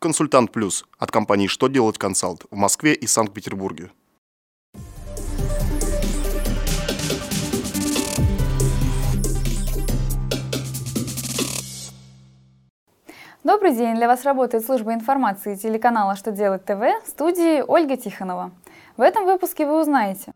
Консультант Плюс от компании «Что делать консалт» в Москве и Санкт-Петербурге. Добрый день! Для вас работает служба информации телеканала «Что делать ТВ» в студии Ольга Тихонова. В этом выпуске вы узнаете,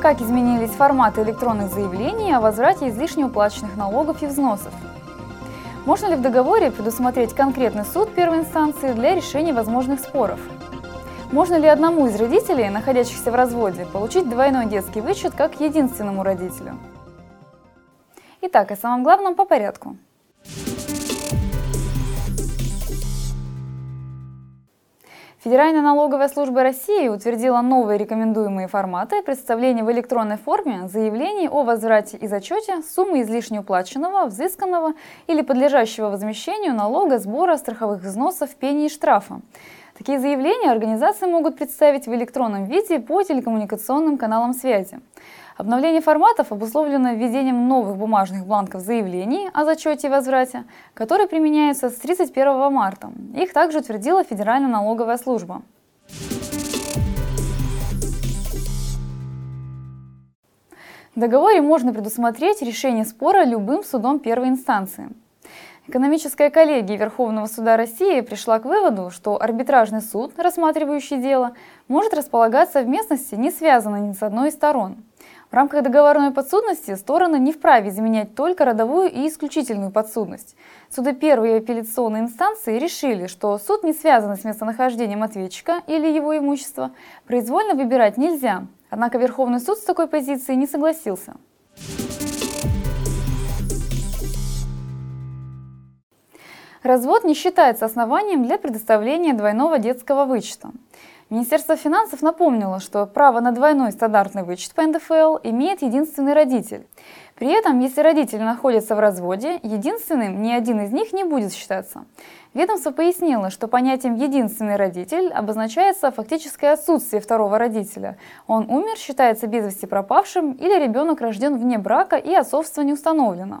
как изменились форматы электронных заявлений о возврате излишне уплаченных налогов и взносов. Можно ли в договоре предусмотреть конкретный суд первой инстанции для решения возможных споров? Можно ли одному из родителей, находящихся в разводе, получить двойной детский вычет как единственному родителю? Итак, о самом главном по порядку. Федеральная налоговая служба России утвердила новые рекомендуемые форматы представления в электронной форме заявлений о возврате и зачете суммы излишне уплаченного, взысканного или подлежащего возмещению налога, сбора, страховых взносов, пений и штрафа. Такие заявления организации могут представить в электронном виде по телекоммуникационным каналам связи. Обновление форматов обусловлено введением новых бумажных бланков заявлений о зачете и возврате, которые применяются с 31 марта. Их также утвердила Федеральная налоговая служба. В договоре можно предусмотреть решение спора любым судом первой инстанции. Экономическая коллегия Верховного суда России пришла к выводу, что арбитражный суд, рассматривающий дело, может располагаться в местности, не связанной ни с одной из сторон – в рамках договорной подсудности стороны не вправе заменять только родовую и исключительную подсудность. Суды первой и апелляционной инстанции решили, что суд, не связанный с местонахождением ответчика или его имущества, произвольно выбирать нельзя. Однако Верховный суд с такой позицией не согласился. Развод не считается основанием для предоставления двойного детского вычета. Министерство финансов напомнило, что право на двойной стандартный вычет по НДФЛ имеет единственный родитель. При этом, если родители находятся в разводе, единственным ни один из них не будет считаться. Ведомство пояснило, что понятием «единственный родитель» обозначается фактическое отсутствие второго родителя. Он умер, считается без вести пропавшим или ребенок рожден вне брака и отцовство не установлено.